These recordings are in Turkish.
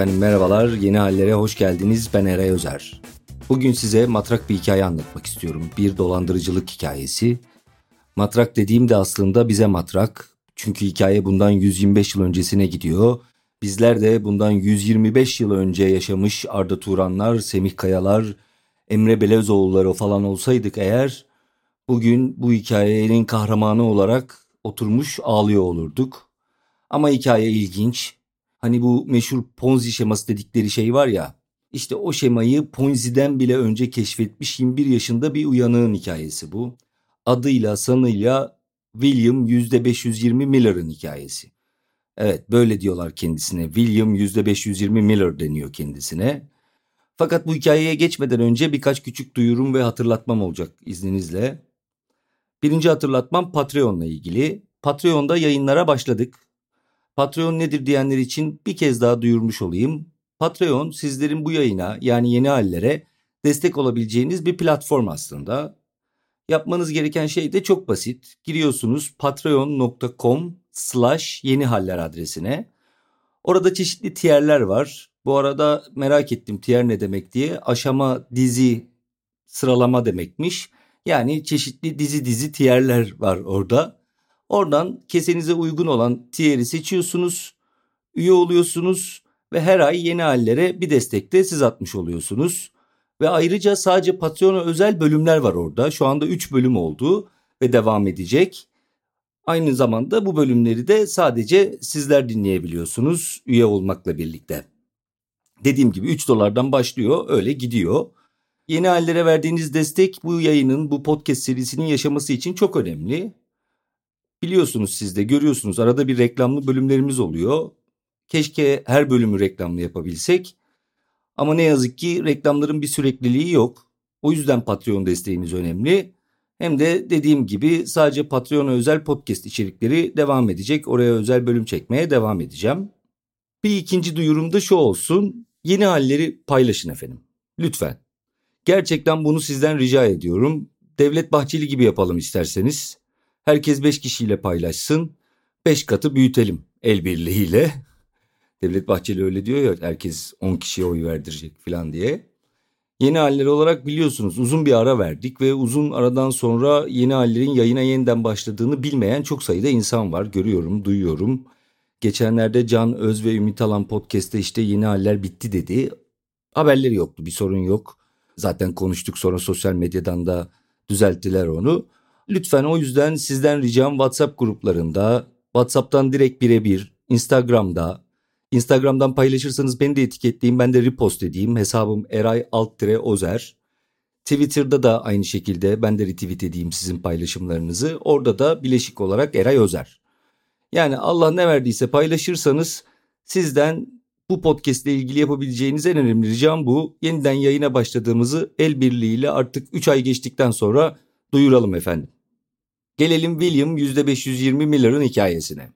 Efendim merhabalar, yeni hallere hoş geldiniz. Ben Eray Özer. Bugün size matrak bir hikaye anlatmak istiyorum. Bir dolandırıcılık hikayesi. Matrak dediğim de aslında bize matrak. Çünkü hikaye bundan 125 yıl öncesine gidiyor. Bizler de bundan 125 yıl önce yaşamış Arda Turanlar, Semih Kayalar, Emre Belezoğulları falan olsaydık eğer bugün bu hikayenin kahramanı olarak oturmuş ağlıyor olurduk. Ama hikaye ilginç. Hani bu meşhur Ponzi şeması dedikleri şey var ya. İşte o şemayı Ponzi'den bile önce keşfetmiş 21 yaşında bir uyanığın hikayesi bu. Adıyla sanıyla William %520 Miller'ın hikayesi. Evet böyle diyorlar kendisine. William %520 Miller deniyor kendisine. Fakat bu hikayeye geçmeden önce birkaç küçük duyurum ve hatırlatmam olacak izninizle. Birinci hatırlatmam Patreon'la ilgili. Patreon'da yayınlara başladık. Patreon nedir diyenler için bir kez daha duyurmuş olayım. Patreon sizlerin bu yayına yani yeni hallere destek olabileceğiniz bir platform aslında. Yapmanız gereken şey de çok basit. Giriyorsunuz patreon.com slash yeni haller adresine. Orada çeşitli tierler var. Bu arada merak ettim tier ne demek diye. Aşama, dizi, sıralama demekmiş. Yani çeşitli dizi dizi tierler var orada. Oradan kesenize uygun olan tier'i seçiyorsunuz. Üye oluyorsunuz ve her ay yeni hallere bir destek de siz atmış oluyorsunuz. Ve ayrıca sadece Patreon'a özel bölümler var orada. Şu anda 3 bölüm oldu ve devam edecek. Aynı zamanda bu bölümleri de sadece sizler dinleyebiliyorsunuz üye olmakla birlikte. Dediğim gibi 3 dolardan başlıyor öyle gidiyor. Yeni hallere verdiğiniz destek bu yayının bu podcast serisinin yaşaması için çok önemli. Biliyorsunuz siz de görüyorsunuz arada bir reklamlı bölümlerimiz oluyor. Keşke her bölümü reklamlı yapabilsek. Ama ne yazık ki reklamların bir sürekliliği yok. O yüzden Patreon desteğiniz önemli. Hem de dediğim gibi sadece Patreon'a özel podcast içerikleri devam edecek. Oraya özel bölüm çekmeye devam edeceğim. Bir ikinci duyurum da şu olsun. Yeni halleri paylaşın efendim. Lütfen. Gerçekten bunu sizden rica ediyorum. Devlet Bahçeli gibi yapalım isterseniz. Herkes 5 kişiyle paylaşsın. 5 katı büyütelim el birliğiyle. Devlet Bahçeli öyle diyor ya herkes 10 kişiye oy verdirecek falan diye. Yeni halleri olarak biliyorsunuz uzun bir ara verdik ve uzun aradan sonra yeni hallerin yayına yeniden başladığını bilmeyen çok sayıda insan var. Görüyorum, duyuyorum. Geçenlerde Can Öz ve Ümit Alan podcast'te işte yeni haller bitti dedi. Haberleri yoktu, bir sorun yok. Zaten konuştuk sonra sosyal medyadan da düzelttiler onu. Lütfen o yüzden sizden ricam WhatsApp gruplarında, WhatsApp'tan direkt birebir, Instagram'da, Instagram'dan paylaşırsanız beni de etiketleyin ben de repost edeyim. Hesabım Eray Alttire Ozer. Twitter'da da aynı şekilde ben de retweet edeyim sizin paylaşımlarınızı. Orada da bileşik olarak Eray Özer. Yani Allah ne verdiyse paylaşırsanız sizden bu podcast ile ilgili yapabileceğiniz en önemli ricam bu. Yeniden yayına başladığımızı el birliğiyle artık 3 ay geçtikten sonra duyuralım efendim. Gelelim William %520 Miller'ın hikayesine.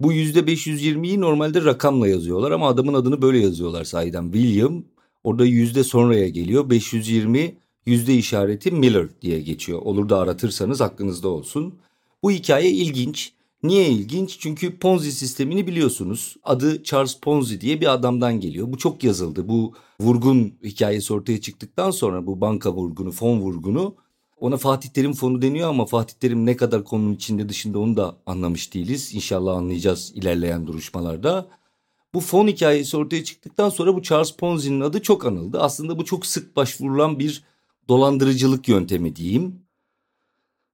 Bu %520'yi normalde rakamla yazıyorlar ama adamın adını böyle yazıyorlar sahiden. William orada yüzde sonraya geliyor. 520 yüzde işareti Miller diye geçiyor. Olur da aratırsanız aklınızda olsun. Bu hikaye ilginç. Niye ilginç? Çünkü Ponzi sistemini biliyorsunuz. Adı Charles Ponzi diye bir adamdan geliyor. Bu çok yazıldı. Bu vurgun hikayesi ortaya çıktıktan sonra bu banka vurgunu, fon vurgunu ona Fatih Terim fonu deniyor ama Fatih Terim ne kadar konunun içinde dışında onu da anlamış değiliz. İnşallah anlayacağız ilerleyen duruşmalarda. Bu fon hikayesi ortaya çıktıktan sonra bu Charles Ponzi'nin adı çok anıldı. Aslında bu çok sık başvurulan bir dolandırıcılık yöntemi diyeyim.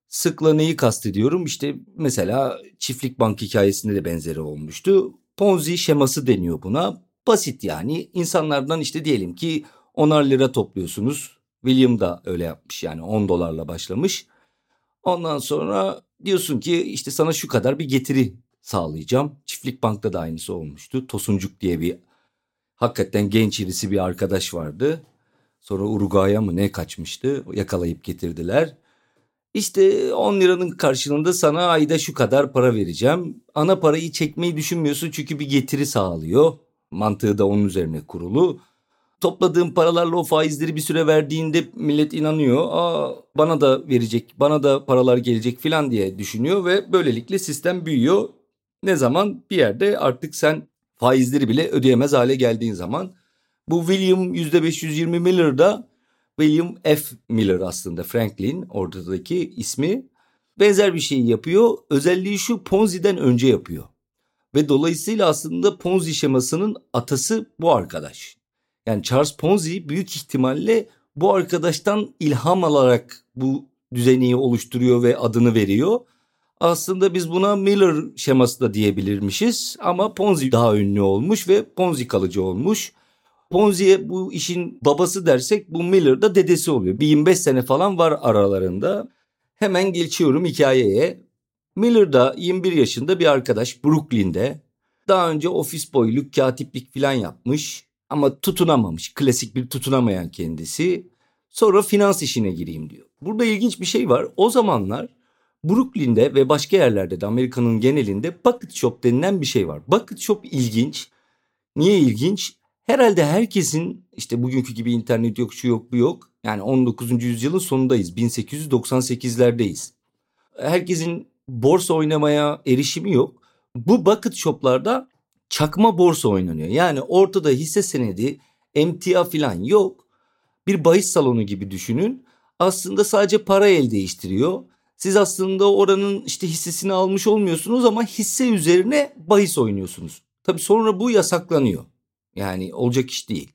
Sıkla neyi kastediyorum? İşte mesela çiftlik bank hikayesinde de benzeri olmuştu. Ponzi şeması deniyor buna. Basit yani. İnsanlardan işte diyelim ki onar lira topluyorsunuz. William da öyle yapmış yani 10 dolarla başlamış. Ondan sonra diyorsun ki işte sana şu kadar bir getiri sağlayacağım. Çiftlik Bank'ta da aynısı olmuştu. Tosuncuk diye bir hakikaten genç irisi bir arkadaş vardı. Sonra Uruguay'a mı ne kaçmıştı yakalayıp getirdiler. İşte 10 liranın karşılığında sana ayda şu kadar para vereceğim. Ana parayı çekmeyi düşünmüyorsun çünkü bir getiri sağlıyor. Mantığı da onun üzerine kurulu topladığım paralarla o faizleri bir süre verdiğinde millet inanıyor. Aa bana da verecek, bana da paralar gelecek filan diye düşünüyor ve böylelikle sistem büyüyor. Ne zaman bir yerde artık sen faizleri bile ödeyemez hale geldiğin zaman. Bu William %520 Miller da William F. Miller aslında Franklin ortadaki ismi. Benzer bir şeyi yapıyor. Özelliği şu Ponzi'den önce yapıyor. Ve dolayısıyla aslında Ponzi şemasının atası bu arkadaş. Yani Charles Ponzi büyük ihtimalle bu arkadaştan ilham alarak bu düzeni oluşturuyor ve adını veriyor. Aslında biz buna Miller şeması da diyebilirmişiz ama Ponzi daha ünlü olmuş ve Ponzi kalıcı olmuş. Ponzi'ye bu işin babası dersek bu Miller da dedesi oluyor. Bir 25 sene falan var aralarında. Hemen geçiyorum hikayeye. Miller da 21 yaşında bir arkadaş Brooklyn'de. Daha önce ofis boyluk, katiplik falan yapmış ama tutunamamış. Klasik bir tutunamayan kendisi. Sonra finans işine gireyim diyor. Burada ilginç bir şey var. O zamanlar Brooklyn'de ve başka yerlerde de Amerika'nın genelinde bucket shop denilen bir şey var. Bucket shop ilginç. Niye ilginç? Herhalde herkesin işte bugünkü gibi internet yok, şu yok, bu yok. Yani 19. yüzyılın sonundayız. 1898'lerdeyiz. Herkesin borsa oynamaya erişimi yok. Bu bucket shoplarda çakma borsa oynanıyor. Yani ortada hisse senedi, emtia falan yok. Bir bahis salonu gibi düşünün. Aslında sadece para el değiştiriyor. Siz aslında oranın işte hissesini almış olmuyorsunuz ama hisse üzerine bahis oynuyorsunuz. Tabii sonra bu yasaklanıyor. Yani olacak iş değil.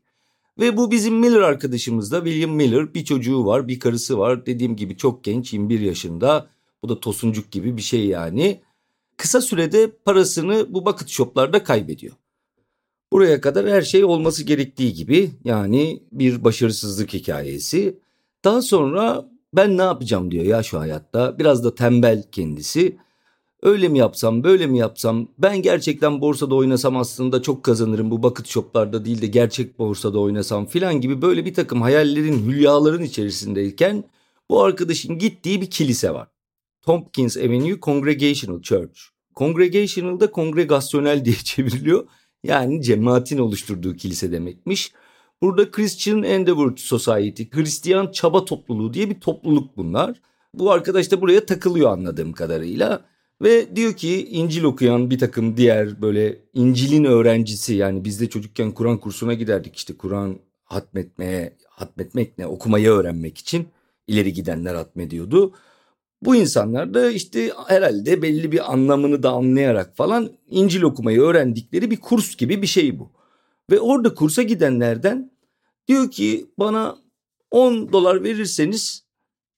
Ve bu bizim Miller arkadaşımız da William Miller bir çocuğu var bir karısı var dediğim gibi çok genç 21 yaşında bu da tosuncuk gibi bir şey yani. Kısa sürede parasını bu bucket shoplarda kaybediyor. Buraya kadar her şey olması gerektiği gibi yani bir başarısızlık hikayesi. Daha sonra ben ne yapacağım diyor ya şu hayatta. Biraz da tembel kendisi. Öyle mi yapsam böyle mi yapsam ben gerçekten borsada oynasam aslında çok kazanırım bu bucket shoplarda değil de gerçek borsada oynasam filan gibi böyle bir takım hayallerin hülyaların içerisindeyken bu arkadaşın gittiği bir kilise var. Tompkins Avenue Congregational Church. Congregational da kongregasyonel diye çevriliyor. Yani cemaatin oluşturduğu kilise demekmiş. Burada Christian Endeavor Society, Hristiyan Çaba Topluluğu diye bir topluluk bunlar. Bu arkadaş da buraya takılıyor anladığım kadarıyla. Ve diyor ki İncil okuyan bir takım diğer böyle İncil'in öğrencisi yani biz de çocukken Kur'an kursuna giderdik işte Kur'an hatmetmeye, hatmetmek ne okumayı öğrenmek için ileri gidenler hatmediyordu. Bu insanlar da işte herhalde belli bir anlamını da anlayarak falan İncil okumayı öğrendikleri bir kurs gibi bir şey bu. Ve orada kursa gidenlerden diyor ki bana 10 dolar verirseniz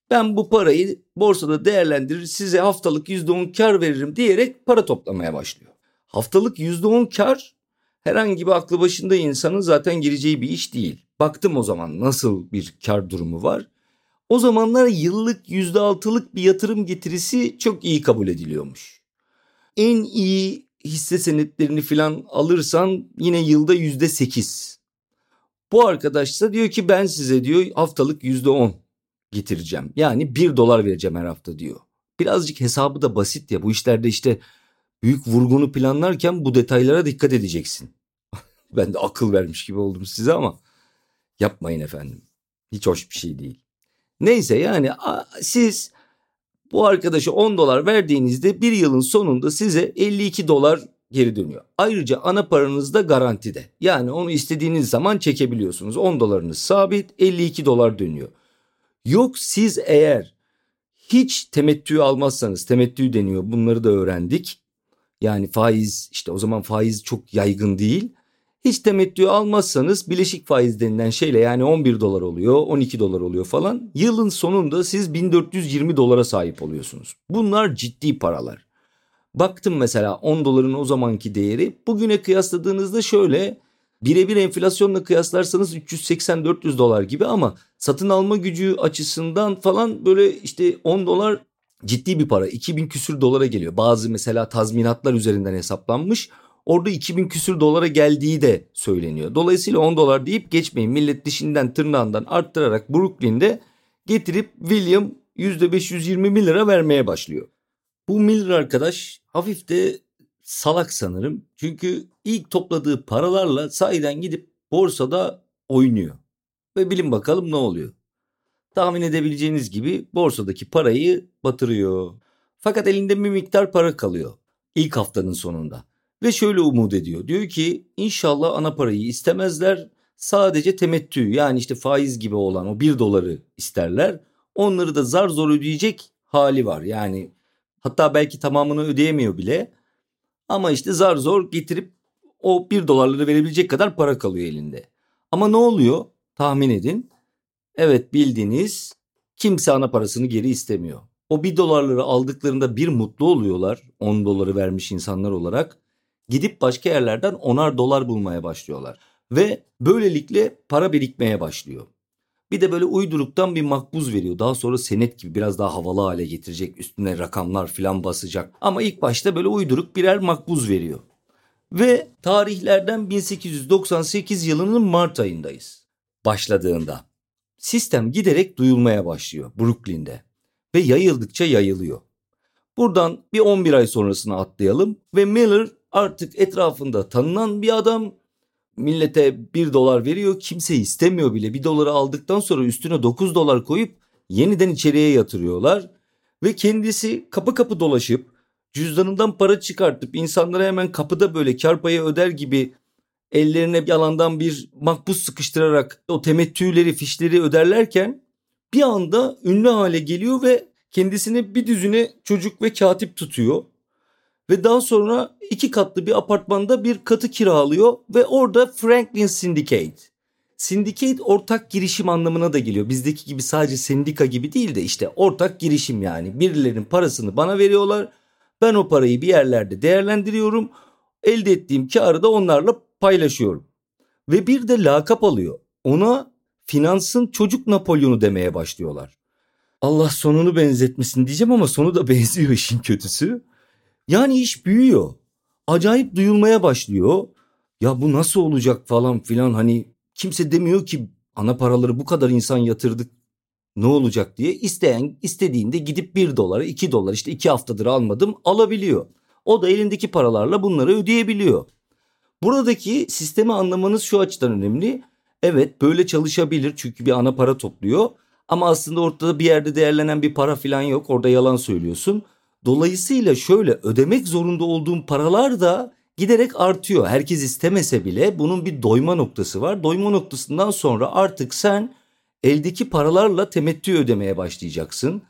ben bu parayı borsada değerlendirir size haftalık %10 kar veririm diyerek para toplamaya başlıyor. Haftalık %10 kar herhangi bir aklı başında insanın zaten gireceği bir iş değil. Baktım o zaman nasıl bir kar durumu var. O zamanlar yıllık %6'lık bir yatırım getirisi çok iyi kabul ediliyormuş. En iyi hisse senetlerini falan alırsan yine yılda %8. Bu arkadaş da diyor ki ben size diyor haftalık %10 getireceğim. Yani 1 dolar vereceğim her hafta diyor. Birazcık hesabı da basit ya bu işlerde işte büyük vurgunu planlarken bu detaylara dikkat edeceksin. ben de akıl vermiş gibi oldum size ama yapmayın efendim. Hiç hoş bir şey değil. Neyse yani siz bu arkadaşa 10 dolar verdiğinizde bir yılın sonunda size 52 dolar geri dönüyor. Ayrıca ana paranız da garantide. Yani onu istediğiniz zaman çekebiliyorsunuz. 10 dolarınız sabit 52 dolar dönüyor. Yok siz eğer hiç temettü almazsanız temettü deniyor bunları da öğrendik. Yani faiz işte o zaman faiz çok yaygın değil. Hiç temettü almazsanız bileşik faiz denilen şeyle yani 11 dolar oluyor 12 dolar oluyor falan. Yılın sonunda siz 1420 dolara sahip oluyorsunuz. Bunlar ciddi paralar. Baktım mesela 10 doların o zamanki değeri bugüne kıyasladığınızda şöyle birebir enflasyonla kıyaslarsanız 380-400 dolar gibi ama satın alma gücü açısından falan böyle işte 10 dolar ciddi bir para 2000 küsür dolara geliyor. Bazı mesela tazminatlar üzerinden hesaplanmış orada 2000 küsür dolara geldiği de söyleniyor. Dolayısıyla 10 dolar deyip geçmeyin millet dişinden tırnağından arttırarak Brooklyn'de getirip William %520 lira vermeye başlıyor. Bu Miller arkadaş hafif de salak sanırım. Çünkü ilk topladığı paralarla sahiden gidip borsada oynuyor. Ve bilin bakalım ne oluyor. Tahmin edebileceğiniz gibi borsadaki parayı batırıyor. Fakat elinde bir miktar para kalıyor ilk haftanın sonunda. Ve şöyle umut ediyor. Diyor ki inşallah ana parayı istemezler. Sadece temettü yani işte faiz gibi olan o bir doları isterler. Onları da zar zor ödeyecek hali var. Yani hatta belki tamamını ödeyemiyor bile. Ama işte zar zor getirip o bir dolarları verebilecek kadar para kalıyor elinde. Ama ne oluyor? Tahmin edin. Evet bildiğiniz kimse ana parasını geri istemiyor. O bir dolarları aldıklarında bir mutlu oluyorlar 10 doları vermiş insanlar olarak. Gidip başka yerlerden onar dolar bulmaya başlıyorlar. Ve böylelikle para birikmeye başlıyor. Bir de böyle uyduruktan bir makbuz veriyor. Daha sonra senet gibi biraz daha havalı hale getirecek. Üstüne rakamlar filan basacak. Ama ilk başta böyle uyduruk birer makbuz veriyor. Ve tarihlerden 1898 yılının Mart ayındayız. Başladığında. Sistem giderek duyulmaya başlıyor Brooklyn'de. Ve yayıldıkça yayılıyor. Buradan bir 11 ay sonrasına atlayalım ve Miller artık etrafında tanınan bir adam millete 1 dolar veriyor kimse istemiyor bile 1 doları aldıktan sonra üstüne 9 dolar koyup yeniden içeriye yatırıyorlar ve kendisi kapı kapı dolaşıp cüzdanından para çıkartıp insanlara hemen kapıda böyle kar payı öder gibi ellerine yalandan bir makbuz sıkıştırarak o temettüleri fişleri öderlerken bir anda ünlü hale geliyor ve kendisine bir düzine çocuk ve katip tutuyor. Ve daha sonra iki katlı bir apartmanda bir katı kiralıyor ve orada Franklin Syndicate. Syndicate ortak girişim anlamına da geliyor. Bizdeki gibi sadece sendika gibi değil de işte ortak girişim yani. Birilerinin parasını bana veriyorlar. Ben o parayı bir yerlerde değerlendiriyorum. Elde ettiğim karı da onlarla paylaşıyorum. Ve bir de lakap alıyor. Ona finansın çocuk Napolyon'u demeye başlıyorlar. Allah sonunu benzetmesin diyeceğim ama sonu da benziyor işin kötüsü. Yani iş büyüyor. Acayip duyulmaya başlıyor. Ya bu nasıl olacak falan filan hani kimse demiyor ki ana paraları bu kadar insan yatırdık ne olacak diye isteyen istediğinde gidip bir dolara iki dolar işte iki haftadır almadım alabiliyor. O da elindeki paralarla bunları ödeyebiliyor. Buradaki sistemi anlamanız şu açıdan önemli. Evet böyle çalışabilir çünkü bir ana para topluyor. Ama aslında ortada bir yerde değerlenen bir para falan yok. Orada yalan söylüyorsun. Dolayısıyla şöyle ödemek zorunda olduğum paralar da giderek artıyor. Herkes istemese bile bunun bir doyma noktası var. Doyma noktasından sonra artık sen eldeki paralarla temettü ödemeye başlayacaksın.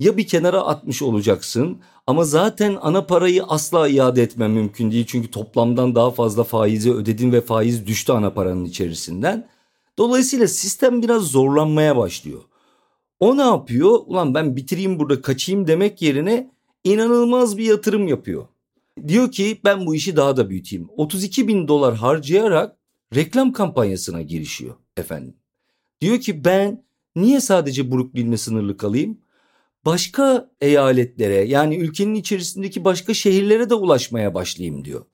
Ya bir kenara atmış olacaksın ama zaten ana parayı asla iade etmen mümkün değil. Çünkü toplamdan daha fazla faizi ödedin ve faiz düştü ana paranın içerisinden. Dolayısıyla sistem biraz zorlanmaya başlıyor. O ne yapıyor? Ulan ben bitireyim burada kaçayım demek yerine inanılmaz bir yatırım yapıyor. Diyor ki ben bu işi daha da büyüteyim. 32 bin dolar harcayarak reklam kampanyasına girişiyor efendim. Diyor ki ben niye sadece Brooklyn'le sınırlı kalayım? Başka eyaletlere yani ülkenin içerisindeki başka şehirlere de ulaşmaya başlayayım diyor.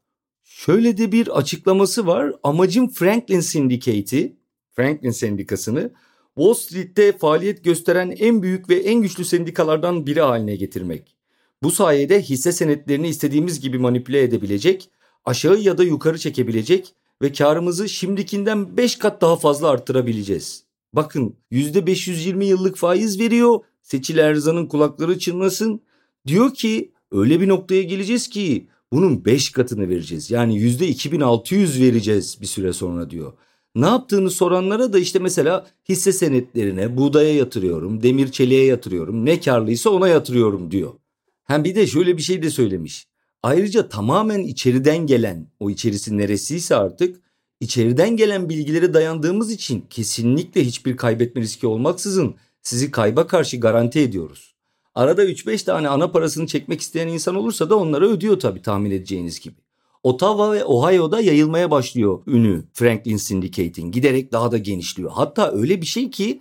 Şöyle de bir açıklaması var. Amacım Franklin Syndicate'i, Franklin Sendikası'nı Wall Street'te faaliyet gösteren en büyük ve en güçlü sendikalardan biri haline getirmek. Bu sayede hisse senetlerini istediğimiz gibi manipüle edebilecek, aşağı ya da yukarı çekebilecek ve karımızı şimdikinden 5 kat daha fazla arttırabileceğiz. Bakın %520 yıllık faiz veriyor. Seçil Erzan'ın kulakları çınlasın. Diyor ki öyle bir noktaya geleceğiz ki bunun 5 katını vereceğiz. Yani %2600 vereceğiz bir süre sonra diyor. Ne yaptığını soranlara da işte mesela hisse senetlerine, buğdaya yatırıyorum, demir çeliğe yatırıyorum, ne karlıysa ona yatırıyorum diyor. Hem bir de şöyle bir şey de söylemiş. Ayrıca tamamen içeriden gelen, o içerisi neresiyse artık içeriden gelen bilgilere dayandığımız için kesinlikle hiçbir kaybetme riski olmaksızın sizi kayba karşı garanti ediyoruz. Arada 3-5 tane ana parasını çekmek isteyen insan olursa da onları ödüyor tabii tahmin edeceğiniz gibi. Ottawa ve Ohio'da yayılmaya başlıyor ünü Franklin Syndicate'in. Giderek daha da genişliyor. Hatta öyle bir şey ki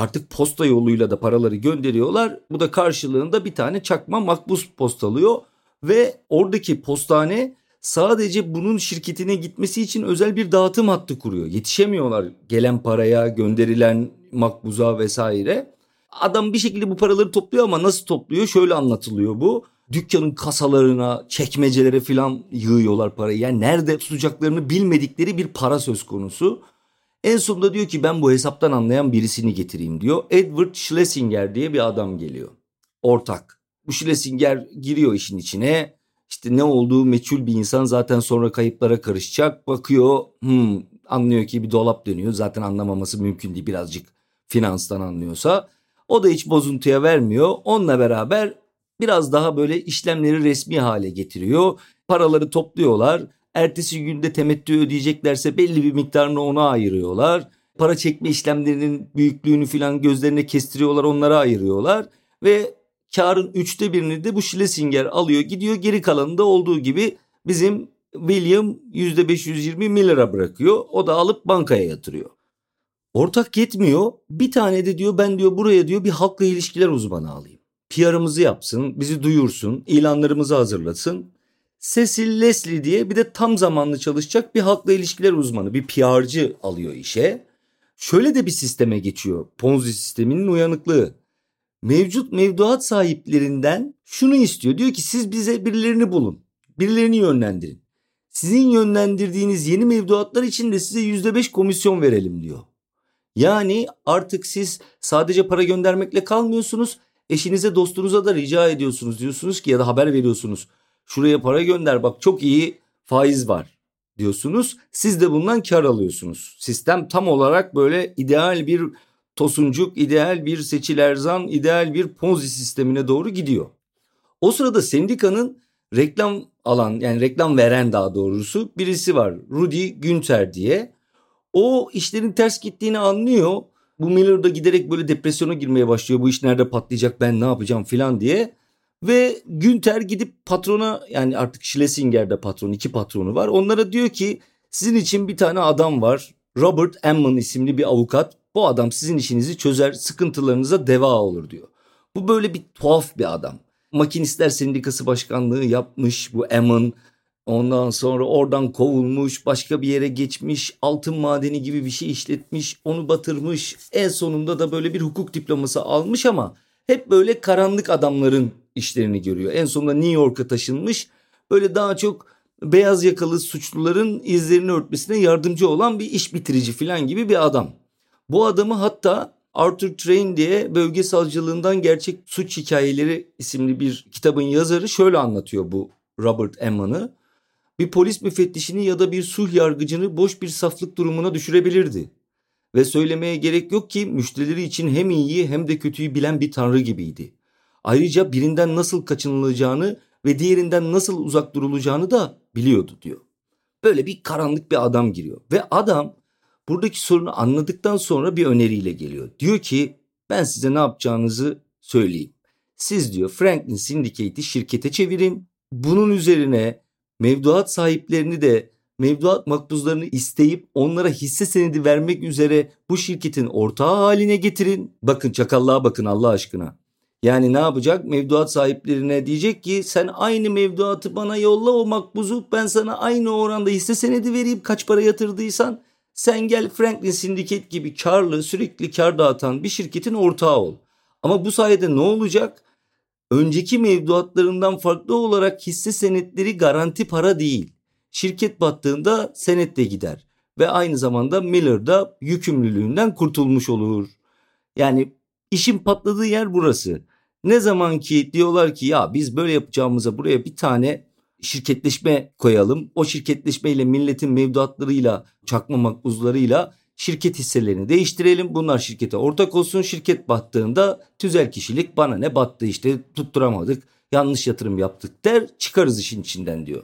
artık posta yoluyla da paraları gönderiyorlar. Bu da karşılığında bir tane çakma makbuz postalıyor ve oradaki postane sadece bunun şirketine gitmesi için özel bir dağıtım hattı kuruyor. Yetişemiyorlar gelen paraya, gönderilen makbuza vesaire. Adam bir şekilde bu paraları topluyor ama nasıl topluyor? Şöyle anlatılıyor bu. Dükkanın kasalarına, çekmecelere falan yığıyorlar parayı. Yani nerede tutacaklarını bilmedikleri bir para söz konusu. En sonunda diyor ki ben bu hesaptan anlayan birisini getireyim diyor. Edward Schlesinger diye bir adam geliyor. Ortak. Bu Schlesinger giriyor işin içine işte ne olduğu meçhul bir insan zaten sonra kayıplara karışacak. Bakıyor hmm, anlıyor ki bir dolap dönüyor. Zaten anlamaması mümkün değil birazcık finanstan anlıyorsa. O da hiç bozuntuya vermiyor. Onunla beraber biraz daha böyle işlemleri resmi hale getiriyor. Paraları topluyorlar. Ertesi günde temettü ödeyeceklerse belli bir miktarını ona ayırıyorlar. Para çekme işlemlerinin büyüklüğünü filan gözlerine kestiriyorlar onlara ayırıyorlar. Ve karın üçte birini de bu Schlesinger alıyor gidiyor geri kalanını da olduğu gibi bizim William yüzde 520 milyara bırakıyor. O da alıp bankaya yatırıyor. Ortak yetmiyor. Bir tane de diyor ben diyor buraya diyor bir halkla ilişkiler uzmanı alayım. PR'ımızı yapsın, bizi duyursun, ilanlarımızı hazırlasın. Cecil Leslie diye bir de tam zamanlı çalışacak bir halkla ilişkiler uzmanı, bir PR'cı alıyor işe. Şöyle de bir sisteme geçiyor. Ponzi sisteminin uyanıklığı. Mevcut mevduat sahiplerinden şunu istiyor. Diyor ki siz bize birilerini bulun. Birilerini yönlendirin. Sizin yönlendirdiğiniz yeni mevduatlar için de size %5 komisyon verelim diyor. Yani artık siz sadece para göndermekle kalmıyorsunuz. Eşinize dostunuza da rica ediyorsunuz. Diyorsunuz ki ya da haber veriyorsunuz. Şuraya para gönder bak çok iyi faiz var diyorsunuz. Siz de bundan kar alıyorsunuz. Sistem tam olarak böyle ideal bir tosuncuk, ideal bir seçil erzan, ideal bir ponzi sistemine doğru gidiyor. O sırada sendikanın reklam alan yani reklam veren daha doğrusu birisi var. Rudy Günter diye. O işlerin ters gittiğini anlıyor. Bu Miller da giderek böyle depresyona girmeye başlıyor. Bu iş nerede patlayacak ben ne yapacağım filan diye. Ve Günter gidip patrona yani artık Schlesinger'de patron iki patronu var. Onlara diyor ki sizin için bir tane adam var. Robert Emman isimli bir avukat. Bu adam sizin işinizi çözer sıkıntılarınıza deva olur diyor. Bu böyle bir tuhaf bir adam. Makinistler Sendikası Başkanlığı yapmış bu Emman. Ondan sonra oradan kovulmuş, başka bir yere geçmiş, altın madeni gibi bir şey işletmiş, onu batırmış. En sonunda da böyle bir hukuk diploması almış ama hep böyle karanlık adamların işlerini görüyor. En sonunda New York'a taşınmış. Böyle daha çok beyaz yakalı suçluların izlerini örtmesine yardımcı olan bir iş bitirici falan gibi bir adam. Bu adamı hatta Arthur Train diye bölge savcılığından gerçek suç hikayeleri isimli bir kitabın yazarı şöyle anlatıyor bu Robert Emman'ı. Bir polis müfettişini ya da bir sulh yargıcını boş bir saflık durumuna düşürebilirdi. Ve söylemeye gerek yok ki müşterileri için hem iyiyi hem de kötüyü bilen bir tanrı gibiydi. Ayrıca birinden nasıl kaçınılacağını ve diğerinden nasıl uzak durulacağını da biliyordu diyor. Böyle bir karanlık bir adam giriyor ve adam buradaki sorunu anladıktan sonra bir öneriyle geliyor. Diyor ki ben size ne yapacağınızı söyleyeyim. Siz diyor Franklin Syndicate'i şirkete çevirin. Bunun üzerine mevduat sahiplerini de mevduat makbuzlarını isteyip onlara hisse senedi vermek üzere bu şirketin ortağı haline getirin. Bakın çakallığa bakın Allah aşkına. Yani ne yapacak? Mevduat sahiplerine diyecek ki sen aynı mevduatı bana yolla o makbuzu ben sana aynı oranda hisse senedi vereyim kaç para yatırdıysan sen gel Franklin Syndicate gibi karlı sürekli kar dağıtan bir şirketin ortağı ol. Ama bu sayede ne olacak? Önceki mevduatlarından farklı olarak hisse senetleri garanti para değil. Şirket battığında senet de gider ve aynı zamanda Miller da yükümlülüğünden kurtulmuş olur. Yani işin patladığı yer burası. Ne zaman ki diyorlar ki ya biz böyle yapacağımıza buraya bir tane şirketleşme koyalım. O şirketleşmeyle milletin mevduatlarıyla, çakma makbuzlarıyla şirket hisselerini değiştirelim. Bunlar şirkete ortak olsun. Şirket battığında tüzel kişilik bana ne battı işte tutturamadık. Yanlış yatırım yaptık der çıkarız işin içinden diyor.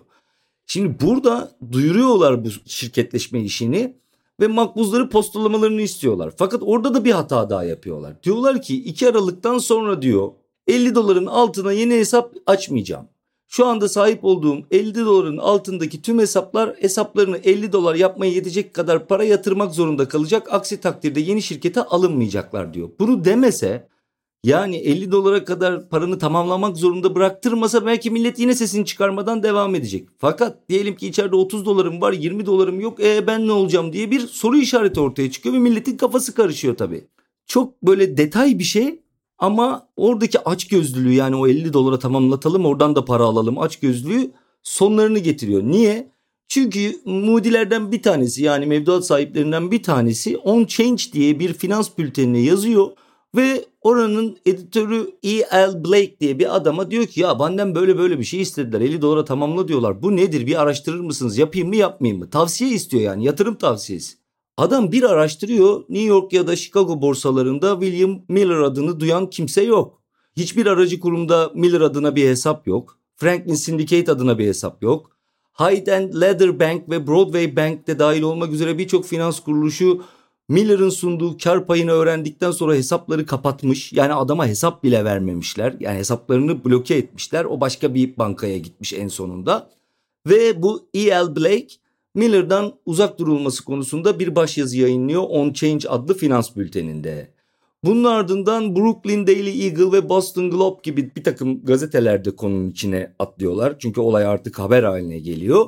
Şimdi burada duyuruyorlar bu şirketleşme işini ve makbuzları postalamalarını istiyorlar. Fakat orada da bir hata daha yapıyorlar. Diyorlar ki 2 Aralık'tan sonra diyor 50 doların altına yeni hesap açmayacağım. Şu anda sahip olduğum 50 doların altındaki tüm hesaplar hesaplarını 50 dolar yapmaya yetecek kadar para yatırmak zorunda kalacak. Aksi takdirde yeni şirkete alınmayacaklar diyor. Bunu demese yani 50 dolara kadar paranı tamamlamak zorunda bıraktırmasa belki millet yine sesini çıkarmadan devam edecek. Fakat diyelim ki içeride 30 dolarım var 20 dolarım yok e ben ne olacağım diye bir soru işareti ortaya çıkıyor ve milletin kafası karışıyor tabii. Çok böyle detay bir şey ama oradaki aç gözlülüğü yani o 50 dolara tamamlatalım oradan da para alalım aç gözlülüğü sonlarını getiriyor. Niye? Çünkü Moody'lerden bir tanesi yani mevduat sahiplerinden bir tanesi On Change diye bir finans bültenine yazıyor Ve oranın editörü E.L. Blake diye bir adama diyor ki ya benden böyle böyle bir şey istediler 50 dolara tamamla diyorlar. Bu nedir bir araştırır mısınız yapayım mı yapmayayım mı? Tavsiye istiyor yani yatırım tavsiyesi. Adam bir araştırıyor New York ya da Chicago borsalarında William Miller adını duyan kimse yok. Hiçbir aracı kurumda Miller adına bir hesap yok. Franklin Syndicate adına bir hesap yok. Hyde and Leather Bank ve Broadway Bank de dahil olmak üzere birçok finans kuruluşu Miller'ın sunduğu kar payını öğrendikten sonra hesapları kapatmış. Yani adama hesap bile vermemişler. Yani hesaplarını bloke etmişler. O başka bir bankaya gitmiş en sonunda. Ve bu E.L. Blake Miller'dan uzak durulması konusunda bir başyazı yayınlıyor On Change adlı finans bülteninde. Bunun ardından Brooklyn Daily Eagle ve Boston Globe gibi bir takım gazetelerde konunun içine atlıyorlar. Çünkü olay artık haber haline geliyor.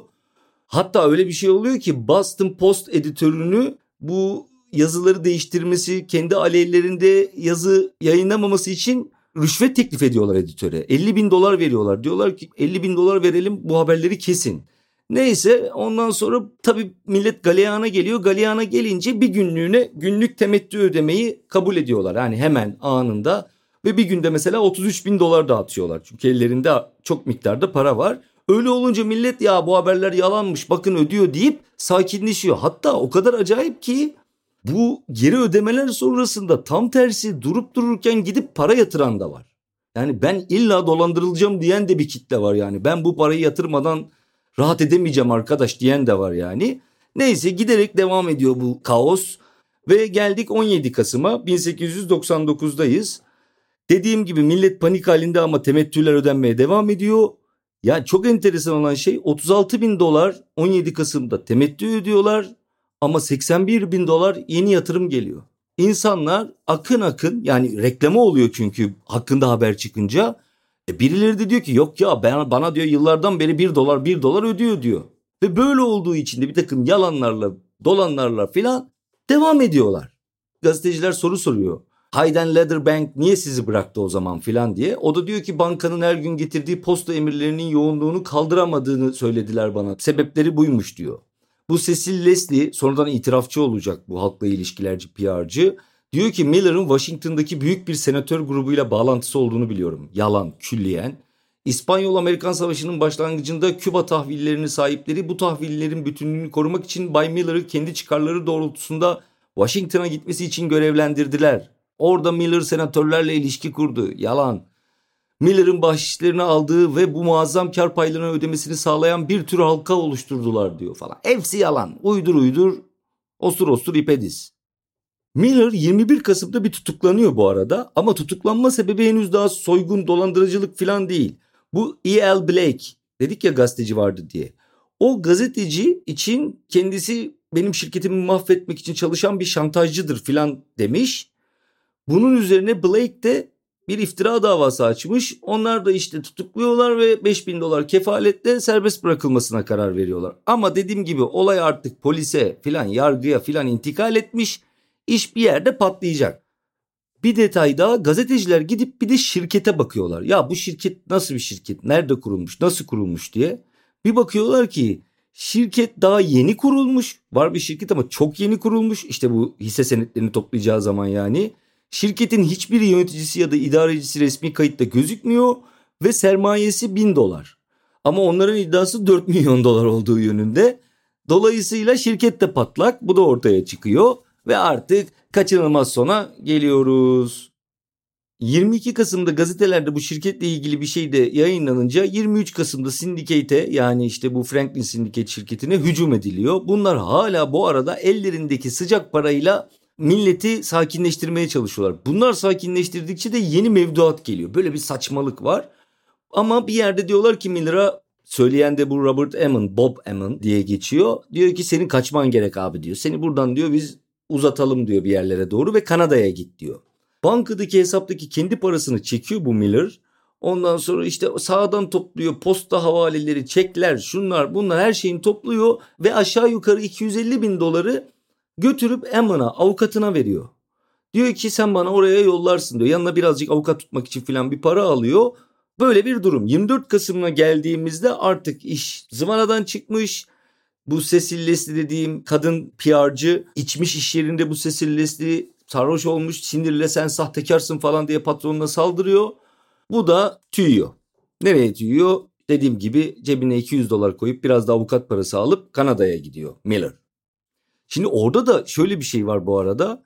Hatta öyle bir şey oluyor ki Boston Post editörünü bu yazıları değiştirmesi, kendi aleyhlerinde yazı yayınlamaması için rüşvet teklif ediyorlar editöre. 50 bin dolar veriyorlar. Diyorlar ki 50 bin dolar verelim bu haberleri kesin. Neyse ondan sonra tabii millet galeyana geliyor. Galeyana gelince bir günlüğüne günlük temettü ödemeyi kabul ediyorlar. Yani hemen anında ve bir günde mesela 33 bin dolar dağıtıyorlar. Çünkü ellerinde çok miktarda para var. Öyle olunca millet ya bu haberler yalanmış bakın ödüyor deyip sakinleşiyor. Hatta o kadar acayip ki bu geri ödemeler sonrasında tam tersi durup dururken gidip para yatıran da var. Yani ben illa dolandırılacağım diyen de bir kitle var yani. Ben bu parayı yatırmadan rahat edemeyeceğim arkadaş diyen de var yani. Neyse giderek devam ediyor bu kaos ve geldik 17 Kasım'a 1899'dayız. Dediğim gibi millet panik halinde ama temettüler ödenmeye devam ediyor. Ya çok enteresan olan şey 36 bin dolar 17 Kasım'da temettü ödüyorlar ama 81 bin dolar yeni yatırım geliyor. İnsanlar akın akın yani reklama oluyor çünkü hakkında haber çıkınca e birileri de diyor ki yok ya ben, bana diyor yıllardan beri bir dolar bir dolar ödüyor diyor. Ve böyle olduğu için de bir takım yalanlarla dolanlarla filan devam ediyorlar. Gazeteciler soru soruyor. Hayden Leather Bank niye sizi bıraktı o zaman filan diye. O da diyor ki bankanın her gün getirdiği posta emirlerinin yoğunluğunu kaldıramadığını söylediler bana. Sebepleri buymuş diyor. Bu Cecil Leslie sonradan itirafçı olacak bu halkla ilişkilerci PR'cı. Diyor ki Miller'ın Washington'daki büyük bir senatör grubuyla bağlantısı olduğunu biliyorum. Yalan, külliyen. İspanyol-Amerikan Savaşı'nın başlangıcında Küba tahvillerinin sahipleri bu tahvillerin bütünlüğünü korumak için Bay Miller'ı kendi çıkarları doğrultusunda Washington'a gitmesi için görevlendirdiler. Orada Miller senatörlerle ilişki kurdu. Yalan. Miller'ın bahşişlerini aldığı ve bu muazzam kar paylarını ödemesini sağlayan bir tür halka oluşturdular diyor falan. Hepsi yalan. Uydur uydur. Osur osur ipediz. Miller 21 Kasım'da bir tutuklanıyor bu arada ama tutuklanma sebebi henüz daha soygun dolandırıcılık falan değil. Bu E.L. Blake dedik ya gazeteci vardı diye. O gazeteci için kendisi benim şirketimi mahvetmek için çalışan bir şantajcıdır filan demiş. Bunun üzerine Blake de bir iftira davası açmış. Onlar da işte tutukluyorlar ve 5000 dolar kefaletle serbest bırakılmasına karar veriyorlar. Ama dediğim gibi olay artık polise filan yargıya filan intikal etmiş. İş bir yerde patlayacak. Bir detay daha gazeteciler gidip bir de şirkete bakıyorlar. Ya bu şirket nasıl bir şirket? Nerede kurulmuş? Nasıl kurulmuş diye. Bir bakıyorlar ki şirket daha yeni kurulmuş. Var bir şirket ama çok yeni kurulmuş. İşte bu hisse senetlerini toplayacağı zaman yani. Şirketin hiçbir yöneticisi ya da idarecisi resmi kayıtta gözükmüyor ve sermayesi 1000 dolar. Ama onların iddiası 4 milyon dolar olduğu yönünde. Dolayısıyla şirket de patlak bu da ortaya çıkıyor ve artık kaçınılmaz sona geliyoruz. 22 Kasım'da gazetelerde bu şirketle ilgili bir şey de yayınlanınca 23 Kasım'da Syndicate'e yani işte bu Franklin Syndicate şirketine hücum ediliyor. Bunlar hala bu arada ellerindeki sıcak parayla milleti sakinleştirmeye çalışıyorlar. Bunlar sakinleştirdikçe de yeni mevduat geliyor. Böyle bir saçmalık var. Ama bir yerde diyorlar ki Miller'a söyleyen de bu Robert Emmon, Bob Emmon diye geçiyor. Diyor ki senin kaçman gerek abi diyor. Seni buradan diyor biz uzatalım diyor bir yerlere doğru ve Kanada'ya git diyor. Bankadaki hesaptaki kendi parasını çekiyor bu Miller. Ondan sonra işte sağdan topluyor posta havaleleri, çekler, şunlar bunlar her şeyini topluyor ve aşağı yukarı 250 bin doları götürüp Emmon'a avukatına veriyor. Diyor ki sen bana oraya yollarsın diyor. Yanına birazcık avukat tutmak için filan bir para alıyor. Böyle bir durum. 24 Kasım'a geldiğimizde artık iş zıvanadan çıkmış. Bu Cecil Leslie dediğim kadın PR'cı içmiş iş yerinde bu Cecil Leslie sarhoş olmuş sinirle sen sahtekarsın falan diye patronuna saldırıyor. Bu da tüyüyor. Nereye tüyüyor? Dediğim gibi cebine 200 dolar koyup biraz da avukat parası alıp Kanada'ya gidiyor Miller. Şimdi orada da şöyle bir şey var bu arada.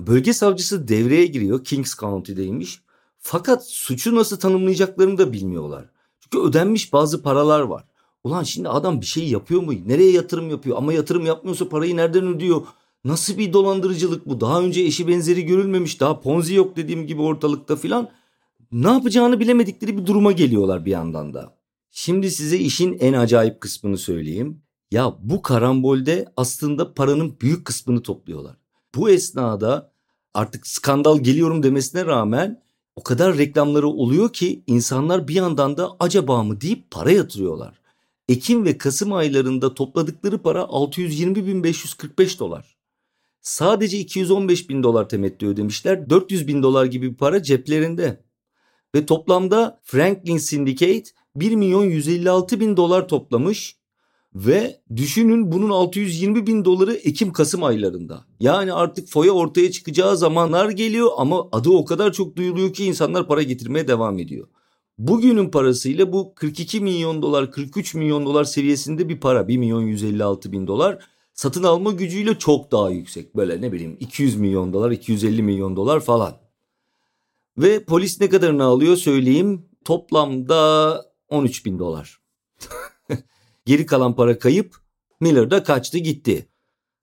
Bölge savcısı devreye giriyor. Kings County'deymiş. Fakat suçu nasıl tanımlayacaklarını da bilmiyorlar. Çünkü ödenmiş bazı paralar var. Ulan şimdi adam bir şey yapıyor mu? Nereye yatırım yapıyor? Ama yatırım yapmıyorsa parayı nereden ödüyor? Nasıl bir dolandırıcılık bu? Daha önce eşi benzeri görülmemiş. Daha ponzi yok dediğim gibi ortalıkta filan. Ne yapacağını bilemedikleri bir duruma geliyorlar bir yandan da. Şimdi size işin en acayip kısmını söyleyeyim. Ya bu karambolde aslında paranın büyük kısmını topluyorlar. Bu esnada artık skandal geliyorum demesine rağmen o kadar reklamları oluyor ki insanlar bir yandan da acaba mı deyip para yatırıyorlar. Ekim ve Kasım aylarında topladıkları para 620.545 dolar. Sadece 215 bin dolar temettü ödemişler. 400 bin dolar gibi bir para ceplerinde. Ve toplamda Franklin Syndicate 1 milyon 156 bin dolar toplamış. Ve düşünün bunun 620 bin doları Ekim-Kasım aylarında. Yani artık foya ortaya çıkacağı zamanlar geliyor ama adı o kadar çok duyuluyor ki insanlar para getirmeye devam ediyor. Bugünün parasıyla bu 42 milyon dolar 43 milyon dolar seviyesinde bir para 1 milyon 156 bin dolar satın alma gücüyle çok daha yüksek böyle ne bileyim 200 milyon dolar 250 milyon dolar falan. Ve polis ne kadarını alıyor söyleyeyim toplamda 13 bin dolar. Geri kalan para kayıp Miller da kaçtı gitti.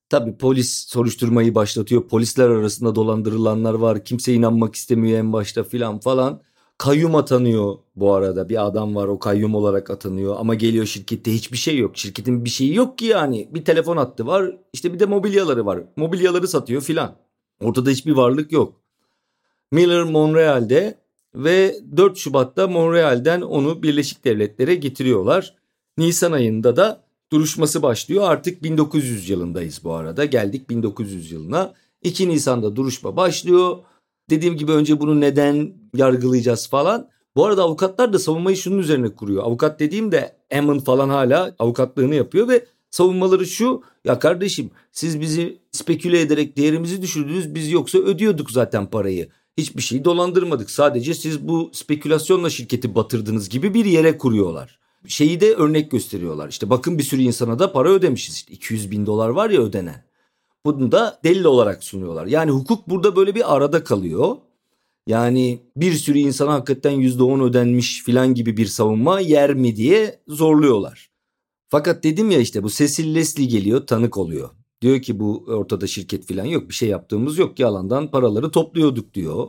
Tabi polis soruşturmayı başlatıyor. Polisler arasında dolandırılanlar var. Kimse inanmak istemiyor en başta filan falan. Kayyum atanıyor bu arada. Bir adam var o kayyum olarak atanıyor. Ama geliyor şirkette hiçbir şey yok. Şirketin bir şeyi yok ki yani. Bir telefon hattı var. İşte bir de mobilyaları var. Mobilyaları satıyor filan. Ortada hiçbir varlık yok. Miller Montreal'de ve 4 Şubat'ta Montreal'den onu Birleşik Devletlere getiriyorlar. Nisan ayında da duruşması başlıyor. Artık 1900 yılındayız bu arada. Geldik 1900 yılına. 2 Nisan'da duruşma başlıyor. Dediğim gibi önce bunu neden yargılayacağız falan. Bu arada avukatlar da savunmayı şunun üzerine kuruyor. Avukat dediğim de Emin falan hala avukatlığını yapıyor ve savunmaları şu. Ya kardeşim siz bizi speküle ederek değerimizi düşürdünüz. Biz yoksa ödüyorduk zaten parayı. Hiçbir şeyi dolandırmadık. Sadece siz bu spekülasyonla şirketi batırdınız gibi bir yere kuruyorlar şeyi de örnek gösteriyorlar. İşte bakın bir sürü insana da para ödemişiz. İşte 200 bin dolar var ya ödenen. Bunu da delil olarak sunuyorlar. Yani hukuk burada böyle bir arada kalıyor. Yani bir sürü insana hakikaten %10 ödenmiş filan gibi bir savunma yer mi diye zorluyorlar. Fakat dedim ya işte bu Cecil Leslie geliyor tanık oluyor. Diyor ki bu ortada şirket filan yok bir şey yaptığımız yok yalandan paraları topluyorduk diyor.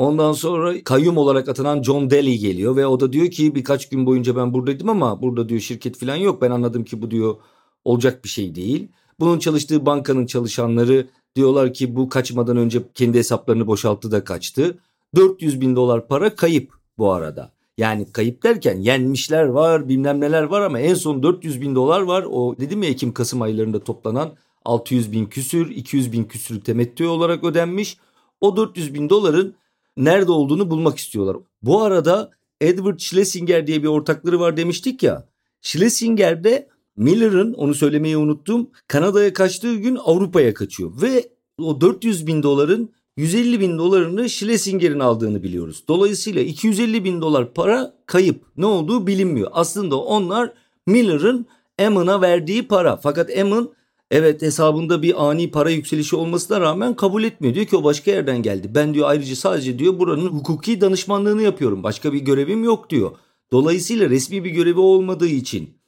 Ondan sonra kayyum olarak atanan John Daly geliyor ve o da diyor ki birkaç gün boyunca ben buradaydım ama burada diyor şirket falan yok. Ben anladım ki bu diyor olacak bir şey değil. Bunun çalıştığı bankanın çalışanları diyorlar ki bu kaçmadan önce kendi hesaplarını boşalttı da kaçtı. 400 bin dolar para kayıp bu arada. Yani kayıp derken yenmişler var bilmem neler var ama en son 400 bin dolar var. O dedim ya Ekim-Kasım aylarında toplanan 600 bin küsür 200 bin küsür temettü olarak ödenmiş. O 400 bin doların nerede olduğunu bulmak istiyorlar. Bu arada Edward Schlesinger diye bir ortakları var demiştik ya. Schlesinger de Miller'ın onu söylemeyi unuttum Kanada'ya kaçtığı gün Avrupa'ya kaçıyor ve o 400 bin doların 150 bin dolarını Schlesinger'in aldığını biliyoruz. Dolayısıyla 250 bin dolar para kayıp. Ne olduğu bilinmiyor. Aslında onlar Miller'ın Emmon'a verdiği para. Fakat Emmon Evet hesabında bir ani para yükselişi olmasına rağmen kabul etmiyor. Diyor ki o başka yerden geldi. Ben diyor ayrıca sadece diyor buranın hukuki danışmanlığını yapıyorum. Başka bir görevim yok diyor. Dolayısıyla resmi bir görevi olmadığı için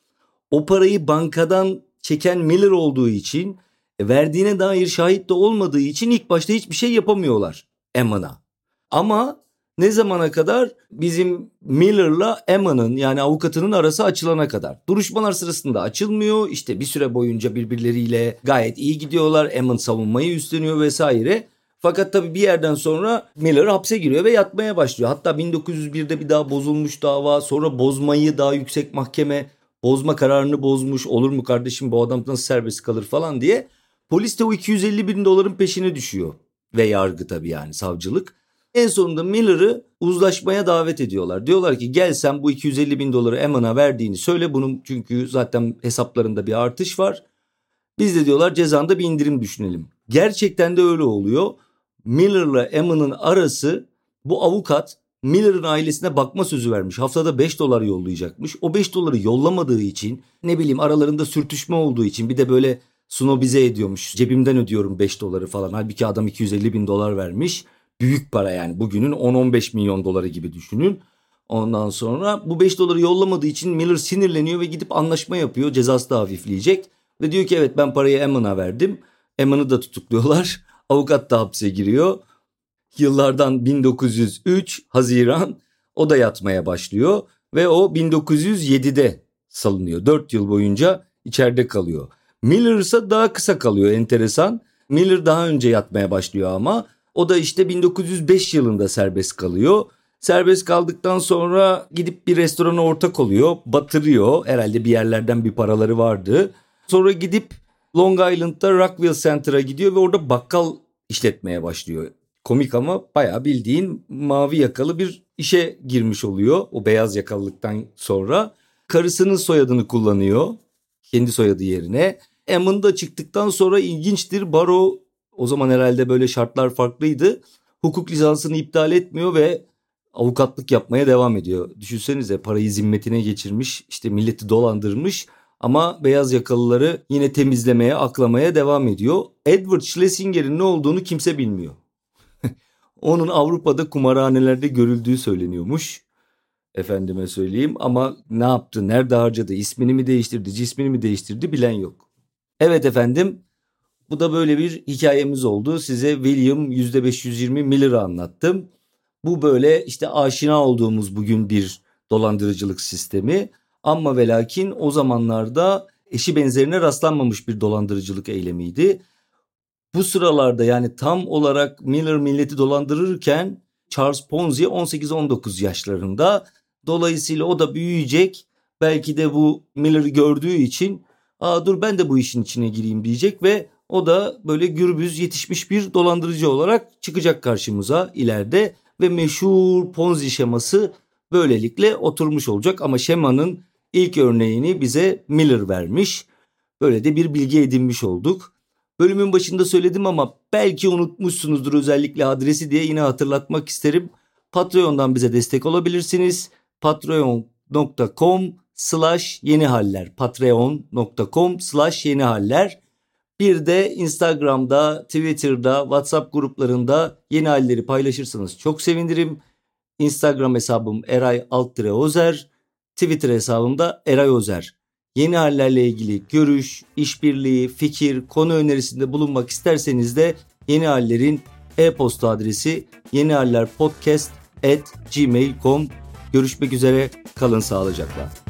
o parayı bankadan çeken Miller olduğu için e, verdiğine dair şahit de olmadığı için ilk başta hiçbir şey yapamıyorlar Emman'a. Ama ne zamana kadar? Bizim Miller'la Emma'nın yani avukatının arası açılana kadar. Duruşmalar sırasında açılmıyor. İşte bir süre boyunca birbirleriyle gayet iyi gidiyorlar. Emma savunmayı üstleniyor vesaire. Fakat tabii bir yerden sonra Miller hapse giriyor ve yatmaya başlıyor. Hatta 1901'de bir daha bozulmuş dava. Sonra bozmayı daha yüksek mahkeme bozma kararını bozmuş. Olur mu kardeşim bu adam nasıl serbest kalır falan diye. Polis de o 250 bin doların peşine düşüyor. Ve yargı tabii yani savcılık. En sonunda Miller'ı uzlaşmaya davet ediyorlar. Diyorlar ki gel sen bu 250 bin doları Eman'a verdiğini söyle. Bunun çünkü zaten hesaplarında bir artış var. Biz de diyorlar cezanda bir indirim düşünelim. Gerçekten de öyle oluyor. Miller'la Emma'nın arası bu avukat Miller'ın ailesine bakma sözü vermiş. Haftada 5 dolar yollayacakmış. O 5 doları yollamadığı için ne bileyim aralarında sürtüşme olduğu için bir de böyle sunobize ediyormuş. Cebimden ödüyorum 5 doları falan. Halbuki adam 250 bin dolar vermiş. Büyük para yani bugünün 10-15 milyon doları gibi düşünün. Ondan sonra bu 5 doları yollamadığı için Miller sinirleniyor ve gidip anlaşma yapıyor. Cezası da hafifleyecek. Ve diyor ki evet ben parayı Emmon'a verdim. Emmon'u da tutukluyorlar. Avukat da hapse giriyor. Yıllardan 1903 Haziran o da yatmaya başlıyor. Ve o 1907'de salınıyor. 4 yıl boyunca içeride kalıyor. Miller ise daha kısa kalıyor enteresan. Miller daha önce yatmaya başlıyor ama o da işte 1905 yılında serbest kalıyor. Serbest kaldıktan sonra gidip bir restorana ortak oluyor. Batırıyor. Herhalde bir yerlerden bir paraları vardı. Sonra gidip Long Island'da Rockville Center'a gidiyor ve orada bakkal işletmeye başlıyor. Komik ama bayağı bildiğin mavi yakalı bir işe girmiş oluyor o beyaz yakalılıktan sonra. Karısının soyadını kullanıyor kendi soyadı yerine. Emmon da çıktıktan sonra ilginçtir. Baro o zaman herhalde böyle şartlar farklıydı. Hukuk lisansını iptal etmiyor ve avukatlık yapmaya devam ediyor. Düşünsenize parayı zimmetine geçirmiş, işte milleti dolandırmış ama beyaz yakalıları yine temizlemeye, aklamaya devam ediyor. Edward Schlesinger'in ne olduğunu kimse bilmiyor. Onun Avrupa'da kumarhanelerde görüldüğü söyleniyormuş. Efendime söyleyeyim ama ne yaptı, nerede harcadı, ismini mi değiştirdi, cismini mi değiştirdi bilen yok. Evet efendim bu da böyle bir hikayemiz oldu. Size William %520 Miller'ı anlattım. Bu böyle işte aşina olduğumuz bugün bir dolandırıcılık sistemi. Ama ve lakin o zamanlarda eşi benzerine rastlanmamış bir dolandırıcılık eylemiydi. Bu sıralarda yani tam olarak Miller milleti dolandırırken Charles Ponzi 18-19 yaşlarında. Dolayısıyla o da büyüyecek. Belki de bu Miller'ı gördüğü için aa dur ben de bu işin içine gireyim diyecek ve o da böyle gürbüz yetişmiş bir dolandırıcı olarak çıkacak karşımıza ileride ve meşhur Ponzi şeması böylelikle oturmuş olacak ama şemanın ilk örneğini bize Miller vermiş. Böyle de bir bilgi edinmiş olduk. Bölümün başında söyledim ama belki unutmuşsunuzdur özellikle adresi diye yine hatırlatmak isterim. Patreon'dan bize destek olabilirsiniz. patreon.com slash yeni haller patreon.com slash yeni haller bir de Instagram'da, Twitter'da, WhatsApp gruplarında yeni halleri paylaşırsanız çok sevinirim. Instagram hesabım Eray Alttire Ozer, Twitter hesabımda Eray Ozer. Yeni hallerle ilgili görüş, işbirliği, fikir, konu önerisinde bulunmak isterseniz de yeni hallerin e-posta adresi yenihallerpodcast at gmail.com Görüşmek üzere, kalın sağlıcakla.